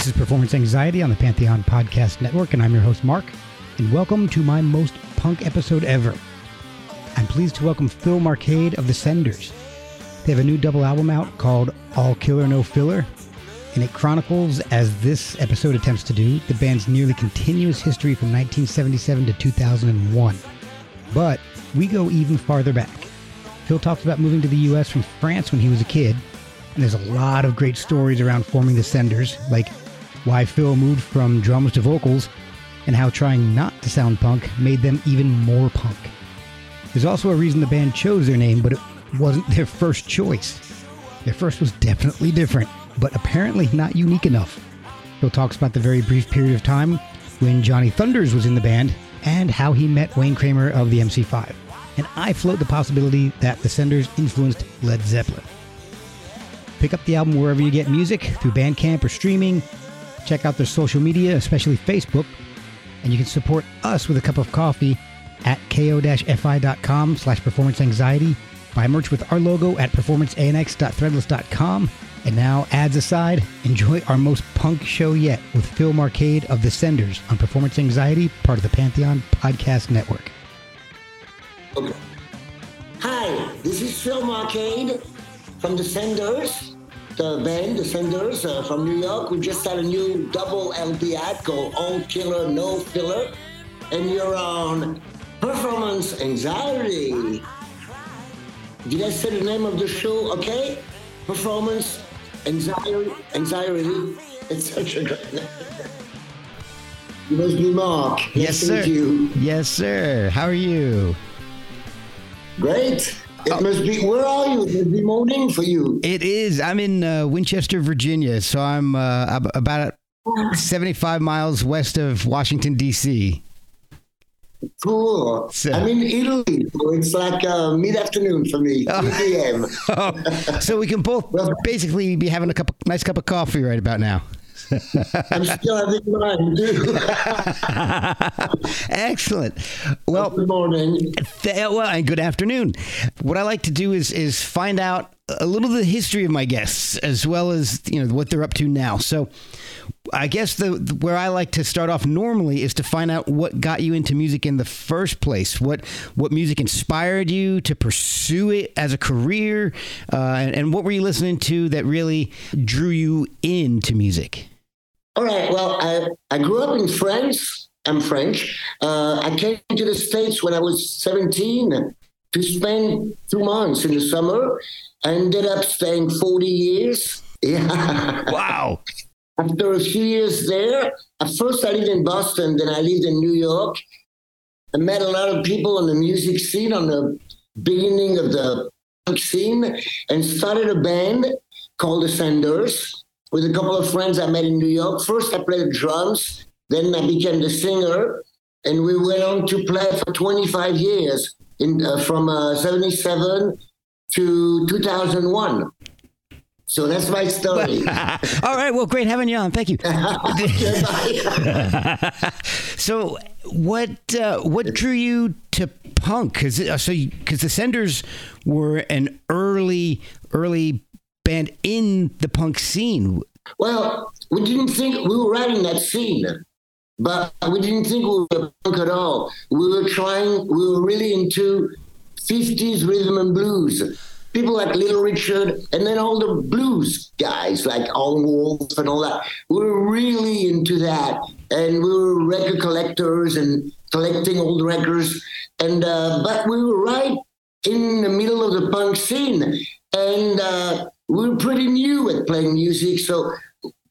This is Performance Anxiety on the Pantheon Podcast Network, and I'm your host, Mark. And welcome to my most punk episode ever. I'm pleased to welcome Phil Marcade of The Senders. They have a new double album out called All Killer No Filler, and it chronicles, as this episode attempts to do, the band's nearly continuous history from 1977 to 2001. But we go even farther back. Phil talks about moving to the US from France when he was a kid, and there's a lot of great stories around forming the Senders, like why Phil moved from drums to vocals, and how trying not to sound punk made them even more punk. There's also a reason the band chose their name, but it wasn't their first choice. Their first was definitely different, but apparently not unique enough. Phil talks about the very brief period of time when Johnny Thunders was in the band and how he met Wayne Kramer of the MC5. And I float the possibility that the Senders influenced Led Zeppelin. Pick up the album wherever you get music through Bandcamp or streaming. Check out their social media, especially Facebook. And you can support us with a cup of coffee at ko-fi.com slash performance anxiety. Buy merch with our logo at performanceanx.threadless.com. And now, ads aside, enjoy our most punk show yet with Phil Marcade of The Senders on Performance Anxiety, part of the Pantheon Podcast Network. Okay. Hi, this is Phil Marcade from The Senders, the band, The Senders uh, from New York. We just had a new double LP ad called All Killer, No Filler. And you're on Performance Anxiety. Did I say the name of the show? Okay? Performance Anxiety. Anxiety. It's such a great name. You must be Mark. Yes, sir. you. Yes, sir. How are you? Great. It Oh. must be. Where are you? It must be morning for you. It is. I'm in uh, Winchester, Virginia, so I'm uh, about 75 miles west of Washington, D.C. Cool. So- I'm in Italy, so it's like uh, mid-afternoon for me, 3 p.m. so we can both basically be having a cup, nice cup of coffee right about now. I'm still having mine too. Excellent. Well, Good morning. Th- well, and good afternoon. What I like to do is is find out a little of the history of my guests as well as you know what they're up to now. So, I guess the where I like to start off normally is to find out what got you into music in the first place. What what music inspired you to pursue it as a career, uh, and, and what were you listening to that really drew you into music? All right. Well, I, I grew up in France. I'm French. Uh, I came to the States when I was 17 to spend two months in the summer. I ended up staying 40 years. Yeah. Wow. After a few years there, at first I lived in Boston, then I lived in New York. I met a lot of people on the music scene, on the beginning of the punk scene, and started a band called The Senders with a couple of friends I met in New York. First, I played drums, then I became the singer, and we went on to play for 25 years, in, uh, from uh, 77 to 2001. So that's my story. All right. Well, great having you on. Thank you. So, what uh, what drew you to punk? Because uh, so because the Senders were an early early band in the punk scene. Well, we didn't think we were in that scene. but we didn't think we were punk at all. We were trying, we were really into 50s rhythm and blues. People like Little Richard, and then all the blues guys like Howlin' Wolf and all that. We were really into that, and we were record collectors and collecting old records. And uh, but we were right in the middle of the punk scene, and uh, we were pretty new at playing music, so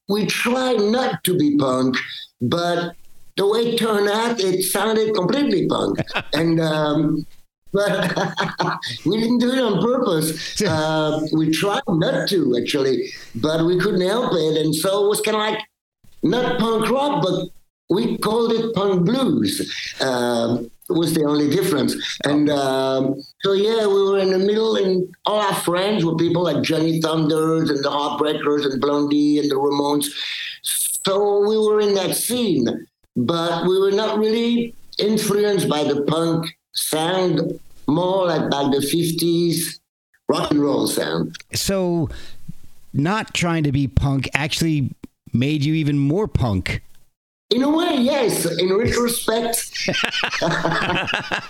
we tried not to be punk, but the way it turned out, it sounded completely punk, and. Um, but we didn't do it on purpose. Uh, we tried not to actually, but we couldn't help it, and so it was kind of like not punk rock, but we called it punk blues. Um, was the only difference. And um, so, yeah, we were in the middle, and all our friends were people like Johnny Thunders and the Heartbreakers and Blondie and the Ramones. So we were in that scene, but we were not really influenced by the punk sound, more like by the 50s rock and roll sound. So, not trying to be punk actually made you even more punk. In a way, yes. In retrospect,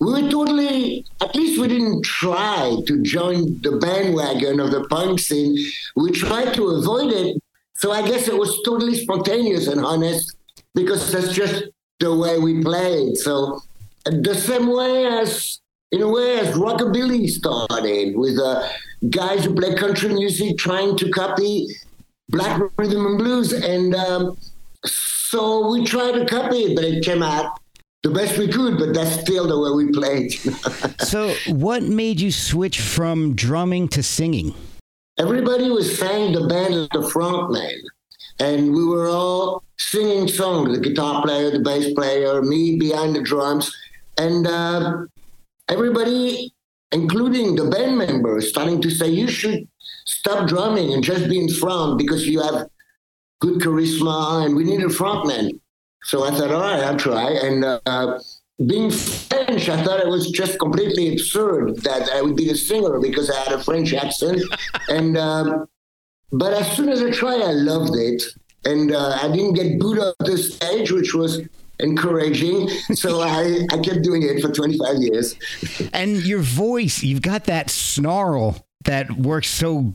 we were totally, at least we didn't try to join the bandwagon of the punk scene. We tried to avoid it. So I guess it was totally spontaneous and honest because that's just the way we played. So the same way as, in a way, as rockabilly started with uh, guys who play country music trying to copy black rhythm and blues. And um, so we tried to copy it, but it came out the best we could, but that's still the way we played. so, what made you switch from drumming to singing? Everybody was saying the band is the front man, and we were all singing songs the guitar player, the bass player, me behind the drums, and uh, everybody, including the band members, starting to say, You should stop drumming and just be in front because you have good charisma and we need a frontman. So I thought, all right, I'll try. And uh, being French, I thought it was just completely absurd that I would be the singer because I had a French accent. and um, but as soon as I tried, I loved it, and uh, I didn't get booed off the stage, which was encouraging. So I, I kept doing it for 25 years. and your voice, you've got that snarl that works so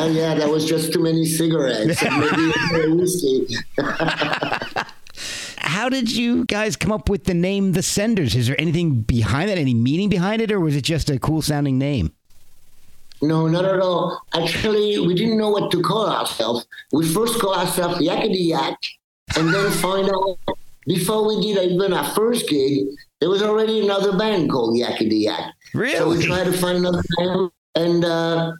Well, yeah, that was just too many cigarettes. How did you guys come up with the name The Senders? Is there anything behind that? Any meaning behind it, or was it just a cool sounding name? No, not at all. Actually, we didn't know what to call ourselves. We first called ourselves Yakety Yak, and then find out before we did even our first gig, there was already another band called Yakety Yak. Really? So we tried to find another band, and uh,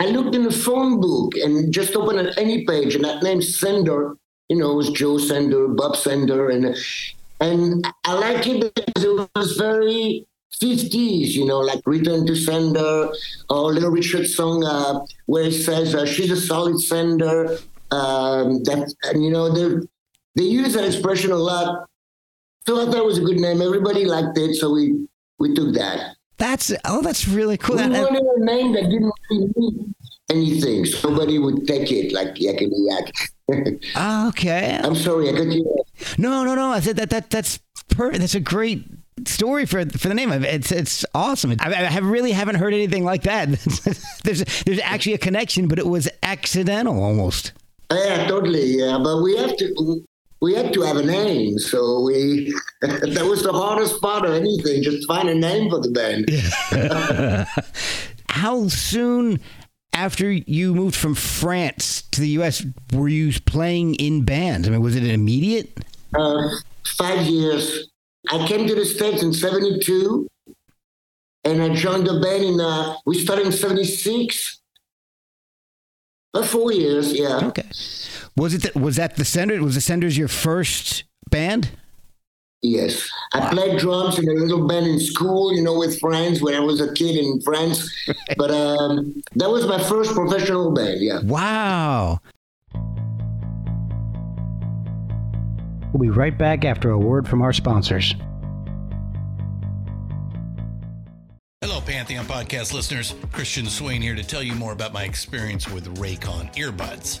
I looked in the phone book and just opened at any page, and that name Sender, you know, was Joe Sender, Bob Sender, and and I like it because it was very 50s, you know, like Return to Sender or Little Richard song uh, where it says uh, she's a solid sender. Um, that and you know they they use that expression a lot. So I thought it was a good name. Everybody liked it, so we we took that. That's oh, that's really cool. We that, wanted a name that didn't really mean anything. Somebody would take it like yakety yak. Ah, okay. I'm sorry, I got you. No, no, no. I said that that that's per- that's a great story for for the name of it. It's it's awesome. I, I have really haven't heard anything like that. there's there's actually a connection, but it was accidental almost. Yeah, totally. Yeah, but we have to we had to have a name, so we that was the hardest part of anything. Just find a name for the band. How soon after you moved from France to the U.S. were you playing in bands? I mean, was it immediate? Uh, five years. I came to the States in 72 and I joined the band in, uh, we started in 76 Uh, four years, yeah. Okay. Was it the, was that the Sender? Was the Senders your first band? Yes, I played drums in a little band in school, you know, with friends when I was a kid in France. but um, that was my first professional band. Yeah. Wow. We'll be right back after a word from our sponsors. Hello, Pantheon podcast listeners. Christian Swain here to tell you more about my experience with Raycon earbuds.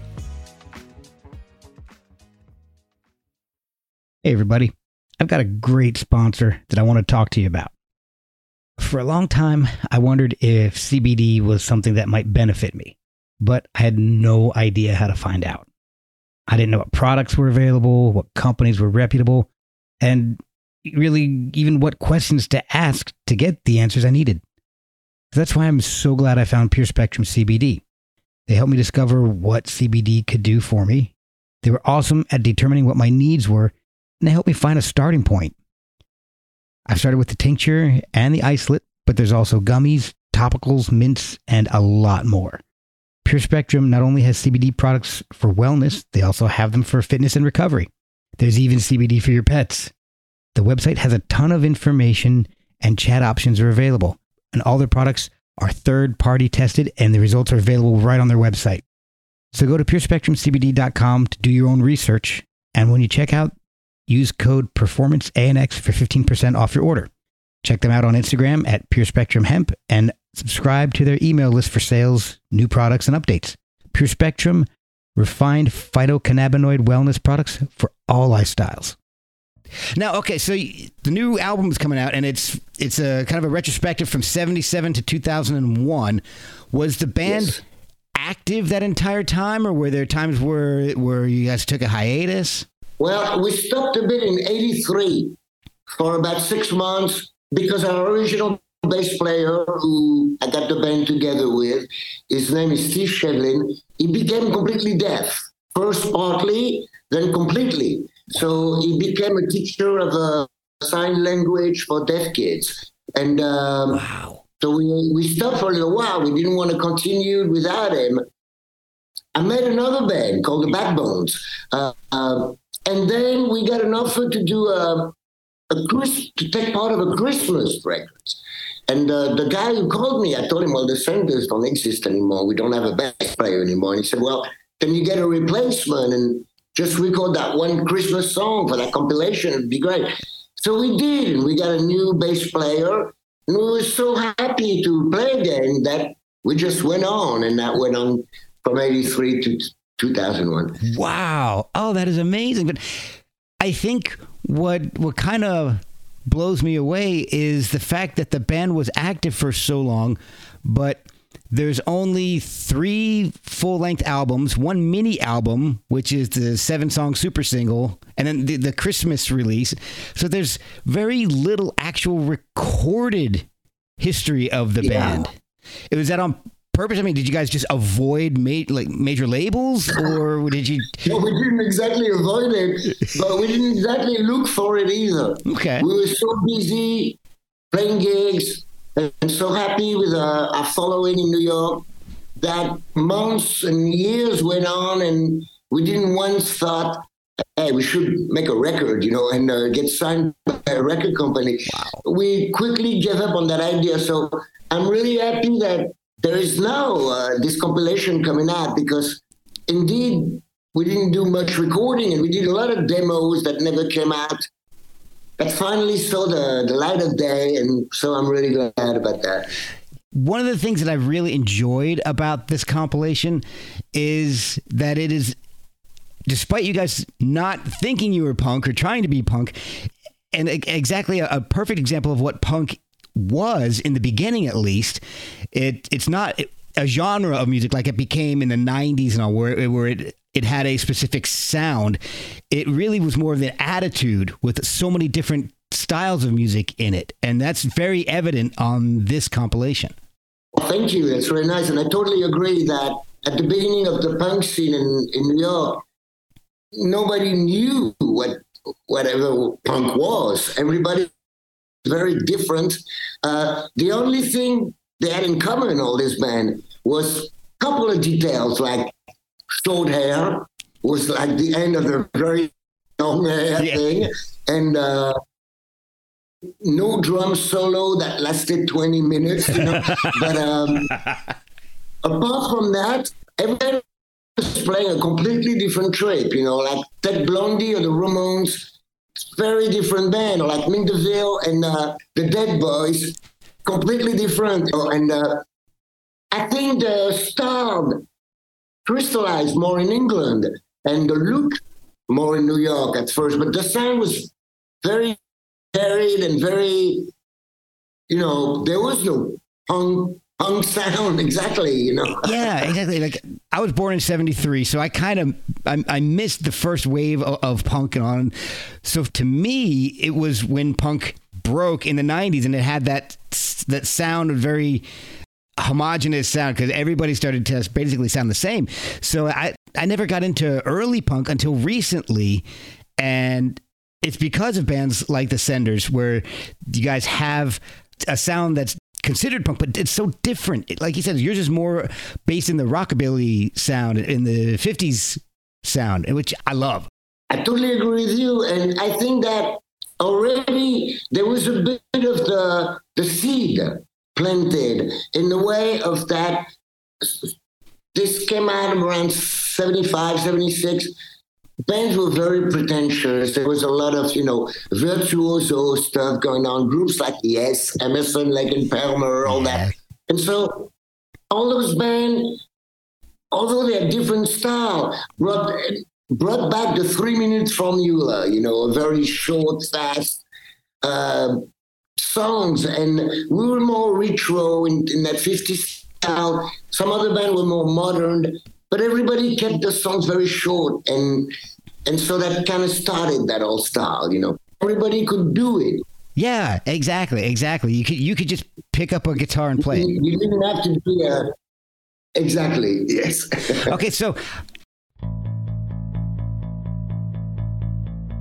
Hey, everybody. I've got a great sponsor that I want to talk to you about. For a long time, I wondered if CBD was something that might benefit me, but I had no idea how to find out. I didn't know what products were available, what companies were reputable, and really even what questions to ask to get the answers I needed. That's why I'm so glad I found Pure Spectrum CBD. They helped me discover what CBD could do for me. They were awesome at determining what my needs were and they helped me find a starting point. I've started with the tincture and the isolate, but there's also gummies, topicals, mints, and a lot more. Pure Spectrum not only has CBD products for wellness, they also have them for fitness and recovery. There's even CBD for your pets. The website has a ton of information and chat options are available, and all their products are third party tested and the results are available right on their website. So go to purespectrumcbd.com to do your own research, and when you check out, use code PerformanceANX for 15% off your order. Check them out on Instagram at Pure Spectrum Hemp and subscribe to their email list for sales, new products, and updates. Pure Spectrum, refined phytocannabinoid wellness products for all lifestyles. Now, okay, so the new album is coming out, and it's it's a kind of a retrospective from '77 to 2001. Was the band Yes. active that entire time, or were there times where where you guys took a hiatus? Well, we stopped a bit in 83 for about six months because our original bass player, who I got the band together with, his name is Steve Shevlin, he became completely deaf. First partly, then completely. So he became a teacher of uh, sign language for deaf kids. And um, Wow. so we, we stopped for a little while. We didn't want to continue without him. I made another band called the Backbones. Uh, uh, and then we got an offer to do a, a Chris, to take part of a Christmas record. And uh, the guy who called me, I told him, well, the Senders don't exist anymore. We don't have a bass player anymore. And he said, well, can you get a replacement and just record that one Christmas song for that compilation? It'd be great. So we did. And we got a new bass player. And we were so happy to play again that we just went on. And that went on from 83 to 2001. Wow. Oh, that is amazing. But I think what what kind of blows me away is the fact that the band was active for so long, but there's only three full length albums, one mini album, which is the seven song super single, and then the, the Christmas release. So there's very little actual recorded history of the Yeah. band. It was that on purpose? I mean, did you guys just avoid ma- like major labels, or did you? No, we didn't exactly avoid it, but we didn't exactly look for it either. Okay. We were so busy playing gigs and so happy with our, our following in New York that months and years went on, and we didn't once thought, hey, we should make a record, you know, and uh, get signed by a record company. Wow. We quickly gave up on that idea. So I'm really happy that there is now uh, this compilation coming out because indeed we didn't do much recording and we did a lot of demos that never came out that finally saw the, the light of day. And so I'm really glad about that. One of the things that I've really enjoyed about this compilation is that it is, despite you guys not thinking you were punk or trying to be punk, and exactly a, a perfect example of what punk was in the beginning, at least. It it's not a genre of music like it became in the '90s and all, where where it it had a specific sound. It really was more of an attitude with so many different styles of music in it, and that's very evident on this compilation. Thank you. That's very nice, and I totally agree that at the beginning of the punk scene in, in New York, nobody knew what whatever punk was. Everybody very different. Uh, the only thing they had in common, in all this band, was a couple of details like short hair was like the end of the very long hair yeah. thing, and uh, no drum solo that lasted 20 minutes. You know? but um, apart from that, everybody was playing a completely different trip. You know, like Ted Blondie or the Ramones very different band, like Mink DeVille and uh, the Dead Boys, completely different. And uh, I think the style crystallized more in England and the look more in New York at first, but the sound was very varied and very, you know, there was no punk punk sound exactly you know. Yeah exactly like i was born in 73 so i kind of I, I, missed the first wave of, of, punk and on. So to me it was when punk broke in the 90s and it had that that sound of very homogenous sound because everybody started to basically sound the same. So i i never got into early punk until recently and it's because of bands like the senders where you guys have a sound that's considered punk, but it's so different. Like he said, yours is more based in the rockabilly sound, in the 50s sound, which I love. I totally agree with you. And I think that already there was a bit of the, the seed planted in the way of that. This came out around 75, 76 bands were very pretentious. There was a lot of, you know, virtuoso stuff going on. Groups like Yes, Emerson, Lake and Palmer, all yeah. that. And so all those bands, although they had different style, brought brought back the three minute formula, you know, a very short, fast uh, songs. And we were more retro in, in that 50s style. Some other bands were more modern but everybody kept the songs very short and and so that kind of started that old style you know. Everybody could do it. Yeah exactly exactly. You could you could just pick up a guitar and play. You, you didn't have to be a exactly yes. Okay so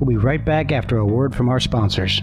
we'll be right back after a word from our sponsors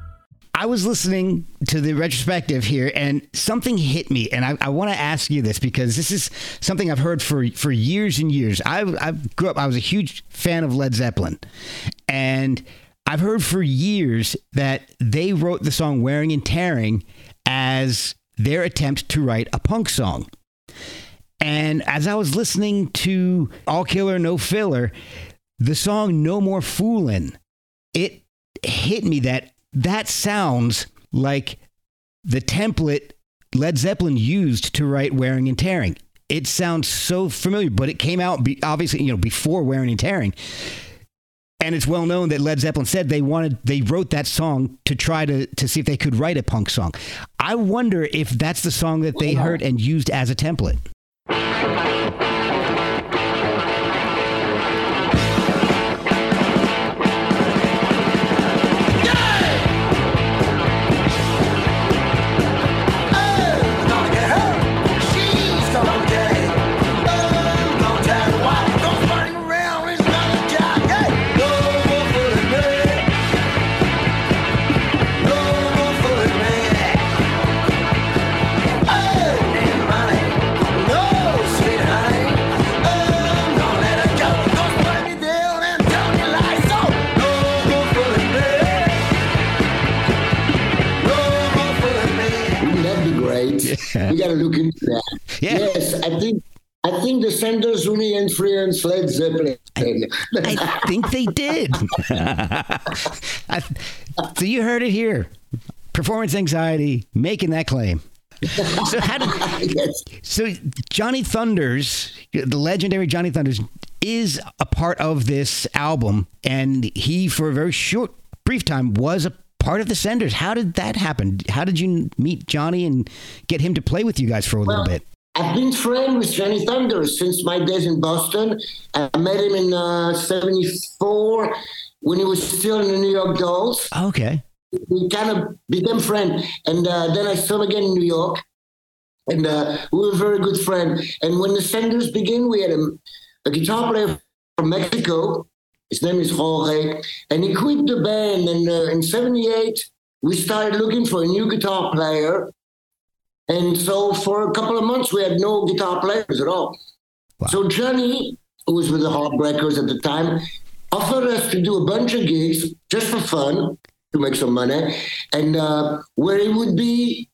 I was listening to the retrospective here, and something hit me, and I, I want to ask you this because this is something I've heard for for years and years. I, I grew up; I was a huge fan of Led Zeppelin, and I've heard for years that they wrote the song "Wearing and Tearing" as their attempt to write a punk song. And as I was listening to All Killer No Filler, the song "No More Foolin'," it hit me that that sounds like the template Led Zeppelin used to write Wearing and Tearing. It sounds so familiar, but it came out be, obviously, you know, before Wearing and Tearing. And it's well known that Led Zeppelin said they wanted they wrote that song to try to to see if they could write a punk song. I wonder if that's the song that they heard and used as a template. To look into that. Yeah. Yes, I think I think the Senders really influenced Led Zeppelin. I think they did. I, so you heard it here. Performance anxiety making that claim. So how did yes. so Johnny Thunders, the legendary Johnny Thunders, is a part of this album, and he for a very short, brief time was a part of the Senders. How did that happen? How did you meet Johnny and get him to play with you guys for a little bit? I've been friends with Johnny Thunder since my days in Boston. I met him in uh, 74 when he was still in the New York Dolls. Okay. We kind of became friends. And uh, then I saw him again in New York. And uh, we were very good friends. And when the Senders began, we had a, a guitar player from Mexico. His name is Jorge. And he quit the band. And uh, in 78, we started looking for a new guitar player. And so for a couple of months, we had no guitar players at all. So Johnny, who was with the Heartbreakers at the time, offered us to do a bunch of gigs just for fun to make some money, and uh, where he would be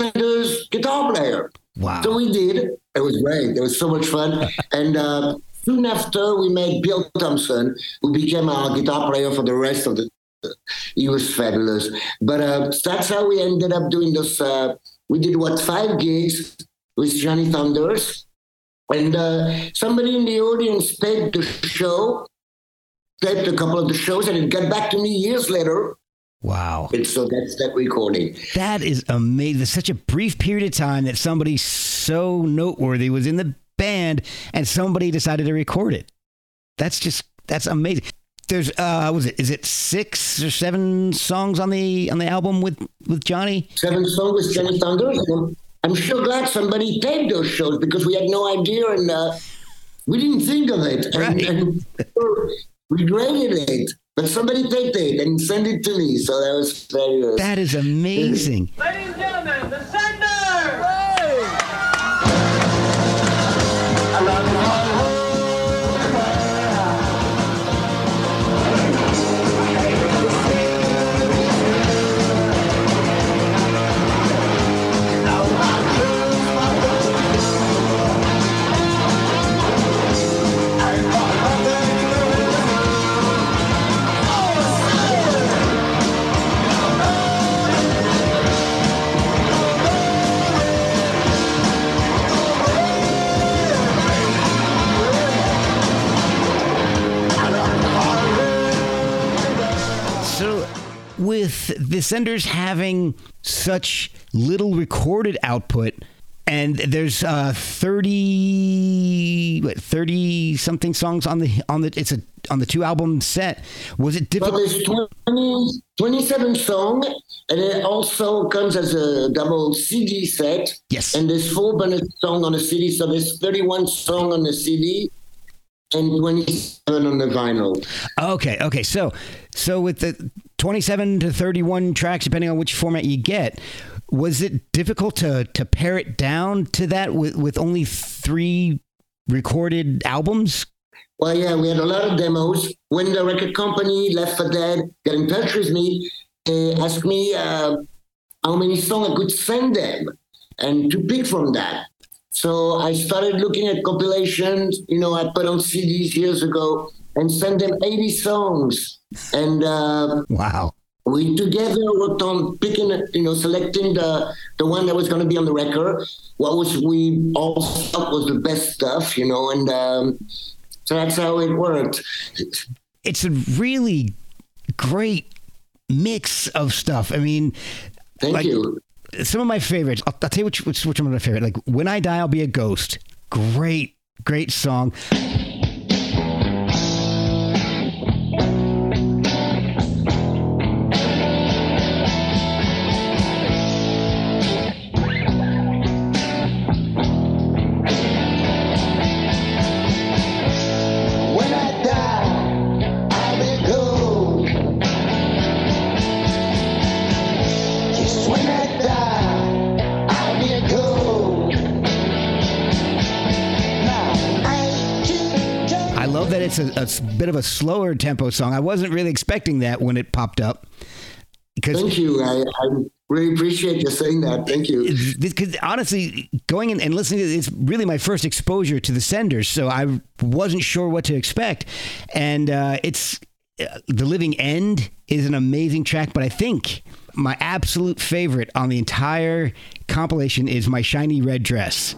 Senders' guitar player. Wow. So we did. It was great. It was so much fun. and uh, soon after, we met Bill Thompson, who became our guitar player for the rest of the. He was fabulous. But uh, that's how we ended up doing this. Uh, we did what five gigs with Johnny Thunders, and uh, somebody in the audience taped the show, taped a couple of the shows, and it got back to me years later. Wow. And so that's that recording. That is amazing. Such a brief period of time that somebody so noteworthy was in the band and somebody decided to record it. That's just that's amazing. There's uh was it is it six or seven songs on the on the album with with Johnny? Seven songs with Johnny Thunder. I'm sure glad somebody taped those shows because we had no idea and uh, we didn't think of it. And, Right. and we graded it. But somebody taped it and sent it to me. So that was fabulous. That is amazing. Ladies and gentlemen, the Sender! With the senders having such little recorded output and there's uh 30 what 30 something songs on the on the it's a on the two album set was it Well, difficult there's 20, 27 songs, and it also comes as a double CD set. Yes. And there's four bonus song on the CD, so there's 31 song on the CD and 27 on the vinyl. Okay, okay. So so with the 27 to 31 tracks depending on which format you get, was it difficult to to pare it down to that with with only 3 recorded albums? Well, yeah, we had a lot of demos. When the record company Left for Dead got in touch with me, they asked me uh, how many songs I could send them and to pick from that. So I started looking at compilations, you know, I put on CDs years ago and sent them 80 songs. And uh, Wow. we together worked on picking, you know, selecting the the one that was going to be on the record. What was we all felt was the best stuff, you know, and um, so that's how it worked. It's a really great mix of stuff. I mean, Thank like, you. Some of my favorites. I'll, I'll tell you which, which which one of my favorite. Like "When I Die, I'll Be a Ghost." Great, great song. It's a bit of a slower tempo song. I wasn't really expecting that when it popped up because Thank you. I, I really appreciate you saying that. Thank you. because honestly, going in and listening to it, it's really my first exposure to the Senders, so I wasn't sure what to expect. And uh, it's uh, the Living End is an amazing track, but I think my absolute favorite on the entire compilation is my shiny red dress.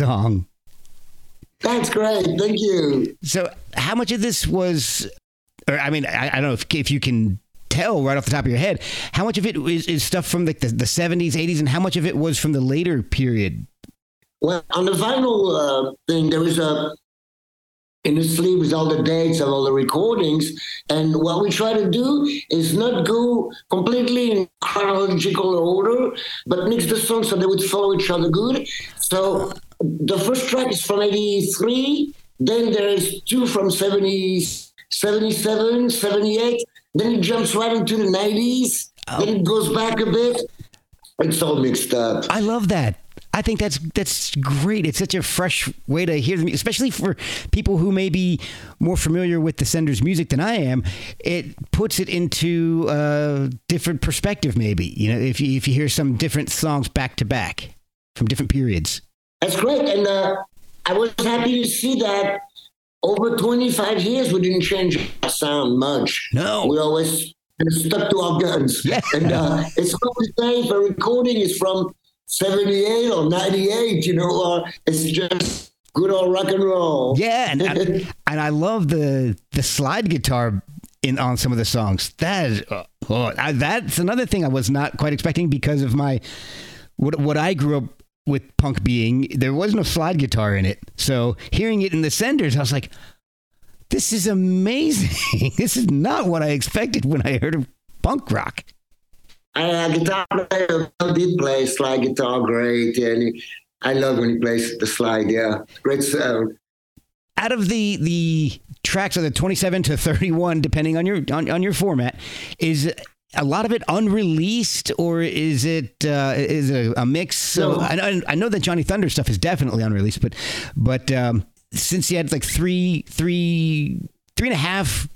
Song. That's great. Thank you. So, how much of this was, or I mean, I, I don't know if, if you can tell right off the top of your head, how much of it is, is stuff from like the, the 70s, 80s, and how much of it was from the later period? Well, on the vinyl uh, thing, there was a in the sleeve with all the dates of all the recordings. And what we try to do is not go completely in chronological order, but mix the songs so they would follow each other good. So the first track is from 83, then there's two from 70, 77, 78, then it jumps right into the 90s, then it goes back a bit. It's all mixed up. I love that. I think that's that's great. It's such a fresh way to hear them, especially for people who may be more familiar with the sender's music than I am. It puts it into a different perspective, maybe. You know, if you if you hear some different songs back to back from different periods. That's great. And uh, I was happy to see that over 25 years we didn't change our sound much. No. We always stuck to our guns. Yeah. And uh, it's not the same if a recording is from 78 or 98, you know, or it's just good old rock and roll. Yeah, and and, and I love the the slide guitar in on some of the songs. That is, uh, oh, I, that's another thing I was not quite expecting because of my what what I grew up with punk being. There was no slide guitar in it, so hearing it in the Senders, I was like, "This is amazing! this is not what I expected when I heard of punk rock." Uh, guitar player did play slide guitar great. And I love when he plays the slide. Yeah. Great sound. out of the the tracks of the 27 to 31 depending on your on, on your format is a lot of it unreleased or is it uh, is it a, a mix so No. I, know- I know that johnny thunder stuff is definitely unreleased but but um, since he had like three three three and a half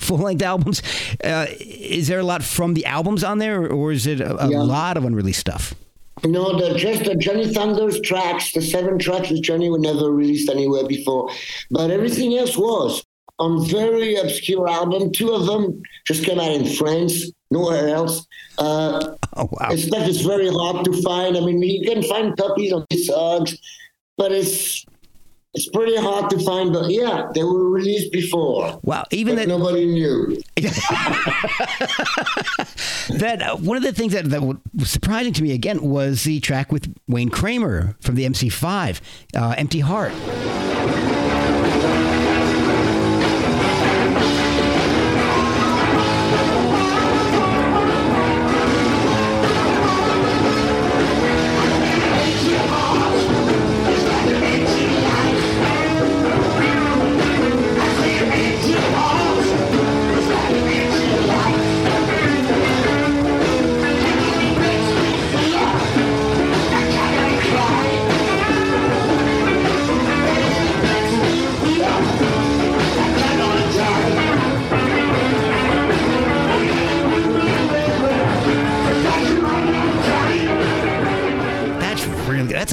full-length albums uh, is there a lot from the albums on there or, or is it a, a Yeah. lot of unreleased stuff No, the just the Johnny Thunder's tracks, the seven tracks that Johnny were never released anywhere before, but everything else was on very obscure album. Two of them just came out in France, nowhere else. Uh, oh wow and stuff is very hard to find. I mean, you can find copies of these songs, but it's it's pretty hard to find. But yeah, they were released before, wow even that nobody knew. that uh, one of the things that, that was surprising to me again was the track with Wayne Kramer from the MC5, uh, "Empty Heart."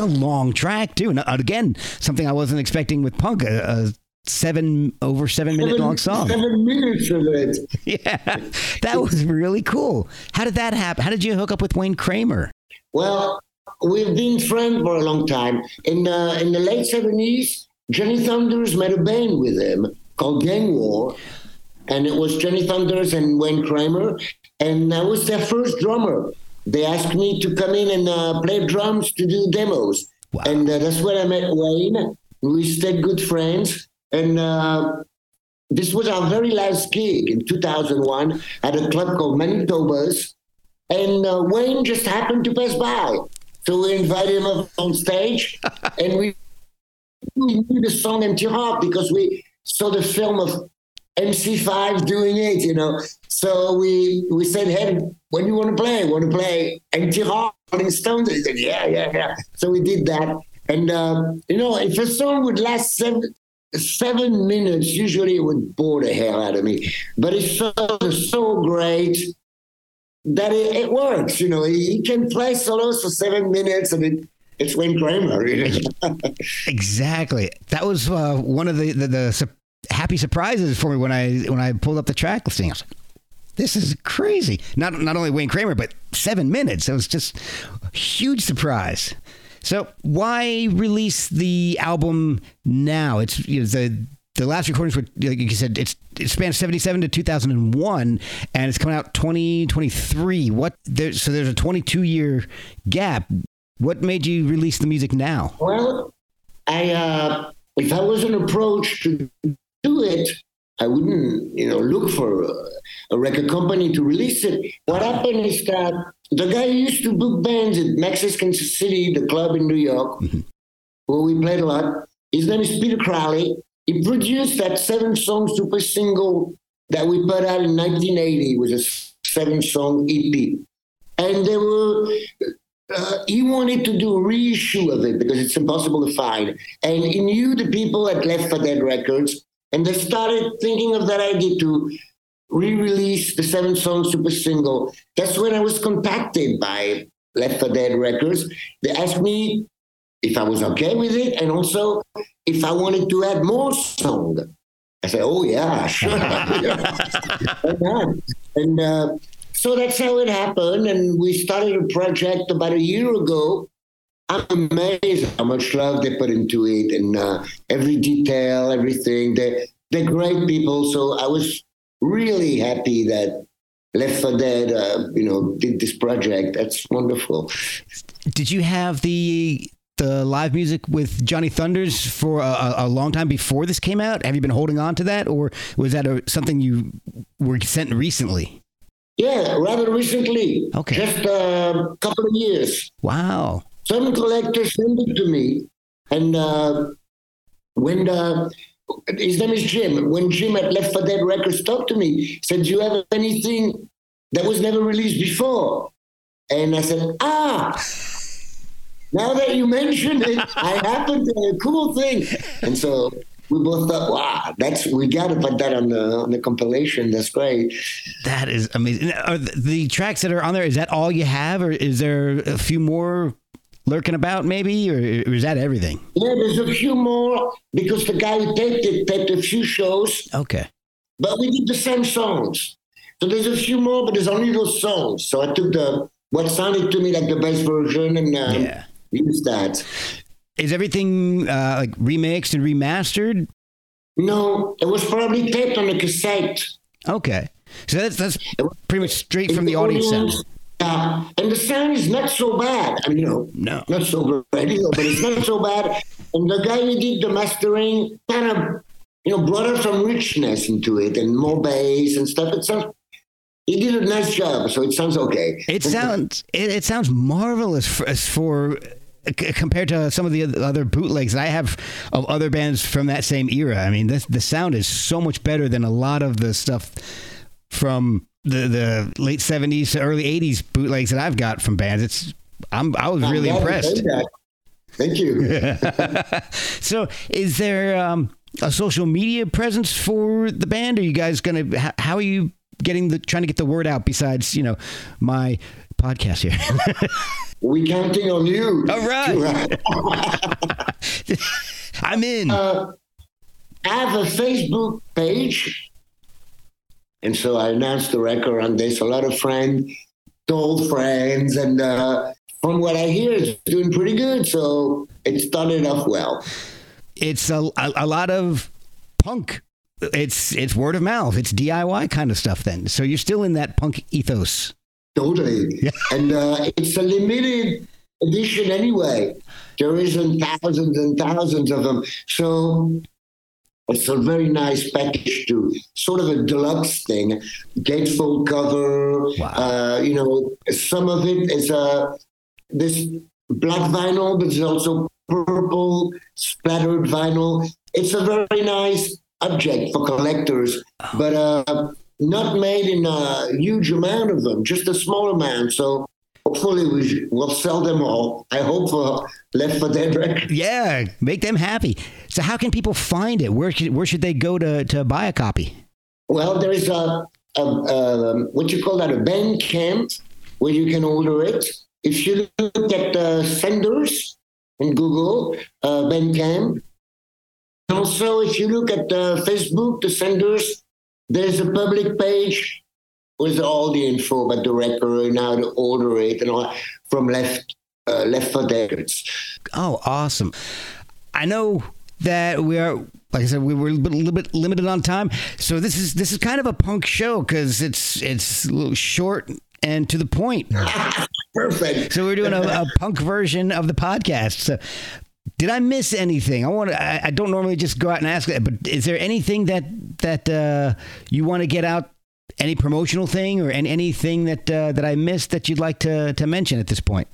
A long track too. And uh, again, something I wasn't expecting with punk. A, a seven over seven minute long song. Seven minutes of it. Yeah, that was really cool. How did that happen? How did you hook up with Wayne Kramer? Well, we've been friends for a long time. In uh, in the late seventies, Johnny Thunders made a band with him called Gang War, and it was Johnny Thunders and Wayne Kramer, and I was their first drummer. They asked me to come in and uh, play drums to do demos, Wow. and uh, that's where I met Wayne. We stayed good friends, and uh, this was our very last gig in 2001 at a club called Manitoba's. And uh, Wayne just happened to pass by. So we invited him up on stage and we, we knew the song Empty Heart because we saw the film of MC5 doing it, you know. So we we said, hey, when do you want to play? Want to play Empty Heart, Rolling Stones? He said, yeah, yeah, yeah. So we did that. And, uh, you know, if a song would last seven, seven minutes, usually it would bore the hell out of me. But it's so, so great that it, it works. You know, he, can play solos for seven minutes and it, it's Wayne Kramer. You know? Exactly. That was uh, one of the the, the happy surprises for me when I when I pulled up the track listing. I was like, "This is crazy!" Not not only Wayne Kramer, but seven minutes. It was just huge surprise. So why release the album now? It's you know, the the last recordings were like you said. It's it spans seventy seven to two thousand and one, and it's coming out twenty twenty three. What there? So there's a twenty two year gap. What made you release the music now? Well, I uh, if I wasn't approached to do it, I wouldn't, you know, look for a, a record company to release it. What happened is that the guy used to book bands at Max's Kansas City, the club in New York, where we played a lot, his name is Peter Crowley. He produced that seven-song super single that we put out in 1980. It was a seven-song EP, and they were uh, he wanted to do a reissue of it because it's impossible to find. And he knew the people at Left for Dead Records, and they started thinking of that idea to re-release the seven song super single. That's when I was contacted by Left for Dead Records. They asked me if I was okay with it, and also if I wanted to add more songs. I said, "Oh yeah, sure." And uh, so that's how it happened. And we started a project about a year ago. I'm amazed how much love they put into it and uh, every detail, everything. They're, they're great people. So I was really happy that Left for Dead, uh, you know, did this project. That's wonderful. Did you have the the live music with Johnny Thunders for a, a long time before this came out? Have you been holding on to that, or was that a, something you were sent recently? Yeah, rather recently. Okay. Just a couple of years. Wow. Some collectors sent it to me, and uh, when uh, his name is Jim, when Jim at Left for Dead Records talked to me, said, "Do you have anything that was never released before?" And I said, "Ah." Now that you mention it, I happened to a cool thing, and so we both thought, "Wow, that's we got to put that on the on the compilation. That's great." That is amazing. Are the, the tracks that are on there, is that all you have, or is there a few more lurking about, maybe, or, is that everything? Yeah, there's a few more because the guy who taped it taped a few shows, Okay. but we did the same songs. So there's a few more, but there's only those songs. So I took the what sounded to me like the best version and um, Yeah. used that. Is everything uh, like remixed and remastered? No, it was probably taped on a cassette. Okay. So that's that's pretty much straight from the audio sound. Yeah, and the sound is not so bad. I mean, you know, No. not so great, you know, but it's not so bad. And the guy who did the mastering kind of, you know, brought up some richness into it and more bass and stuff. It sounds, he did a nice job, so it sounds okay. It sounds it, it sounds marvelous for, as for uh, c- compared to some of the other bootlegs that I have of other bands from that same era. I mean, this, the sound is so much better than a lot of the stuff from the the late seventies to early eighties bootlegs that I've got from bands. It's I'm I was I'm really impressed. Thank you. So, is there um, a social media presence for the band? Are you guys gonna? How, how are you getting the trying to get the word out? Besides, you know, my podcast here. we counting on you. All right. I'm in. Uh, I have a Facebook page. And so I announced the record on this. A lot of friends told friends. And uh, from what I hear, it's doing pretty good. So it started off well. It's a, a, a lot of punk. It's it's word of mouth. It's DIY kind of stuff. Then, so you're still in that punk ethos. Totally. Yeah. And uh, it's a limited edition anyway. There isn't thousands and thousands of them. So it's a very nice package to sort of a deluxe thing. Gatefold cover. Wow. Uh, you know, some of it is uh, this black vinyl, but it's also purple splattered vinyl. It's a very nice object for collectors, but uh, not made in a huge amount of them, just a small amount. So hopefully we will sell them all. I hope for Left for Dead Records. Yeah, make them happy. So how can people find it? Where should, where should they go to to buy a copy? Well, there is a, a, a what you call that a band camp where you can order it. If you look at the senders in Google, uh, Bandcamp. Also, if you look at uh, Facebook, the senders, there's a public page with all the info about the record and how to order it and all from Left uh, Left for Dead. Oh, awesome! I know that we are, like I said, we were a little bit, limited on time, so this is this is kind of a punk show because it's it's a little short and to the point. Perfect. So we're doing a, a punk version of the podcast. So did I miss anything? I want. I, I don't normally just go out and ask that, but is there anything that that uh, you want to get out? Any promotional thing or any, anything that uh, that I missed that you'd like to to mention at this point?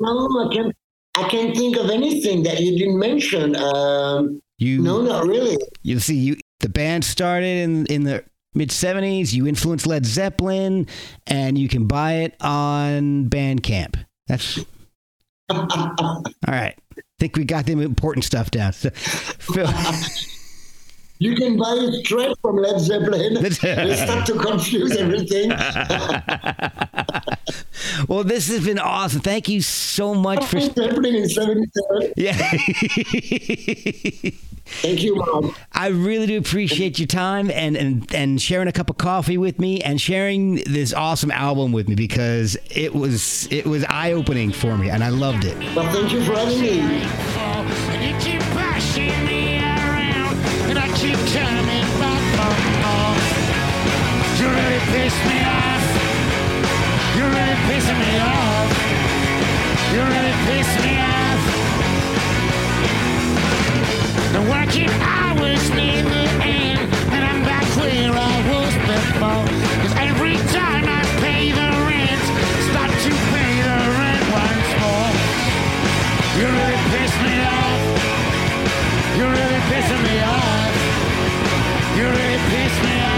No, I can't. I can't think of anything that you didn't mention. Um, You no, not really. you see you the band started in in the mid 70s you influenced led zeppelin and you can buy it on bandcamp that's all right I think we got the important stuff down so, Phil, You can buy it straight from Led Zeppelin. Let's start to confuse everything. well this has been awesome thank you so much for Led Zeppelin in 77. yeah Thank you, Mom. I really do appreciate your time and, and, and sharing a cup of coffee with me and sharing this awesome album with me because it was it was eye opening for me and I loved it. Well, thank you for having me. Piss me off. You really pissing me off. You're really piss me off. The working hours near the end, and I'm back where I was before. 'Cause every time I pay the rent, start to pay the rent once more. You really piss me off. You really pissing me off. You really piss me off.